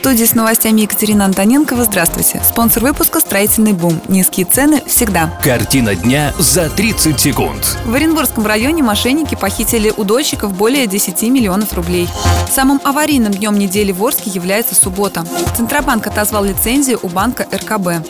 Студии с новостями Екатерина Антоненкова. Здравствуйте. Спонсор выпуска «Строительный бум». Низкие цены всегда. Картина дня за 30 секунд. В Оренбургском районе мошенники похитили у дольщиков более 10 миллионов рублей. Самым аварийным днем недели в Орске является суббота. Центробанк отозвал лицензию у банка РКБ.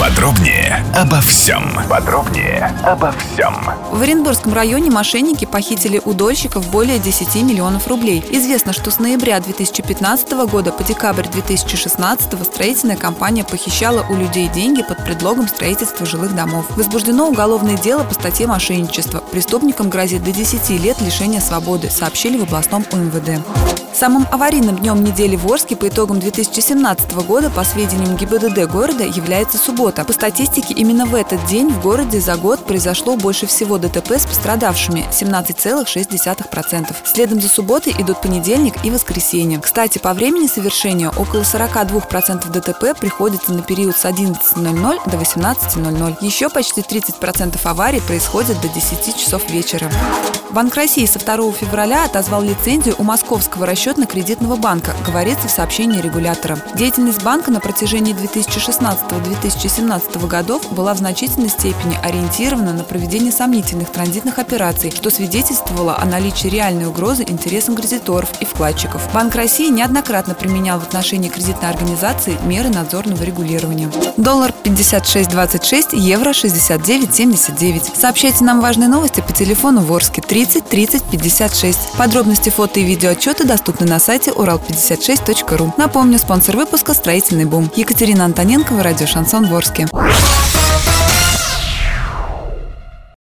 Подробнее обо всем. Подробнее обо всем. В Оренбургском районе мошенники похитили у дольщиков более 10 миллионов рублей. Известно, что с ноября 2015 года по декабрь 2016 строительная компания похищала у людей деньги под предлогом строительства жилых домов. Возбуждено уголовное дело по статье мошенничества. Преступникам грозит до 10 лет лишения свободы, сообщили в областном УМВД. Самым аварийным днем недели в Орске по итогам 2017 года, по сведениям ГИБДД города, является суббота. По статистике, именно в этот день в городе за год произошло больше всего ДТП с пострадавшими – 17,6%. Следом за субботой идут понедельник и воскресенье. Кстати, по времени совершения около 42% ДТП приходится на период с 11.00 до 18.00. Еще почти 30% аварий происходят до 10 часов вечера. Банк России со 2 февраля отозвал лицензию у Московского расчетно-кредитного банка, говорится в сообщении регулятора. Деятельность банка на протяжении 2016-2017 годов была в значительной степени ориентирована на проведение сомнительных транзитных операций, что свидетельствовало о наличии реальной угрозы интересам кредиторов и вкладчиков. Банк России неоднократно применял в отношении кредитной организации меры надзорного регулирования. Доллар 56.26, евро 69.79. Сообщайте нам важные новости по телефону Ворске 30 30 56. Подробности фото и видеоотчеты доступны на сайте урал56.ру. Напомню, спонсор выпуска «Строительный бум». Екатерина Антоненкова, радио «Шансон Ворске».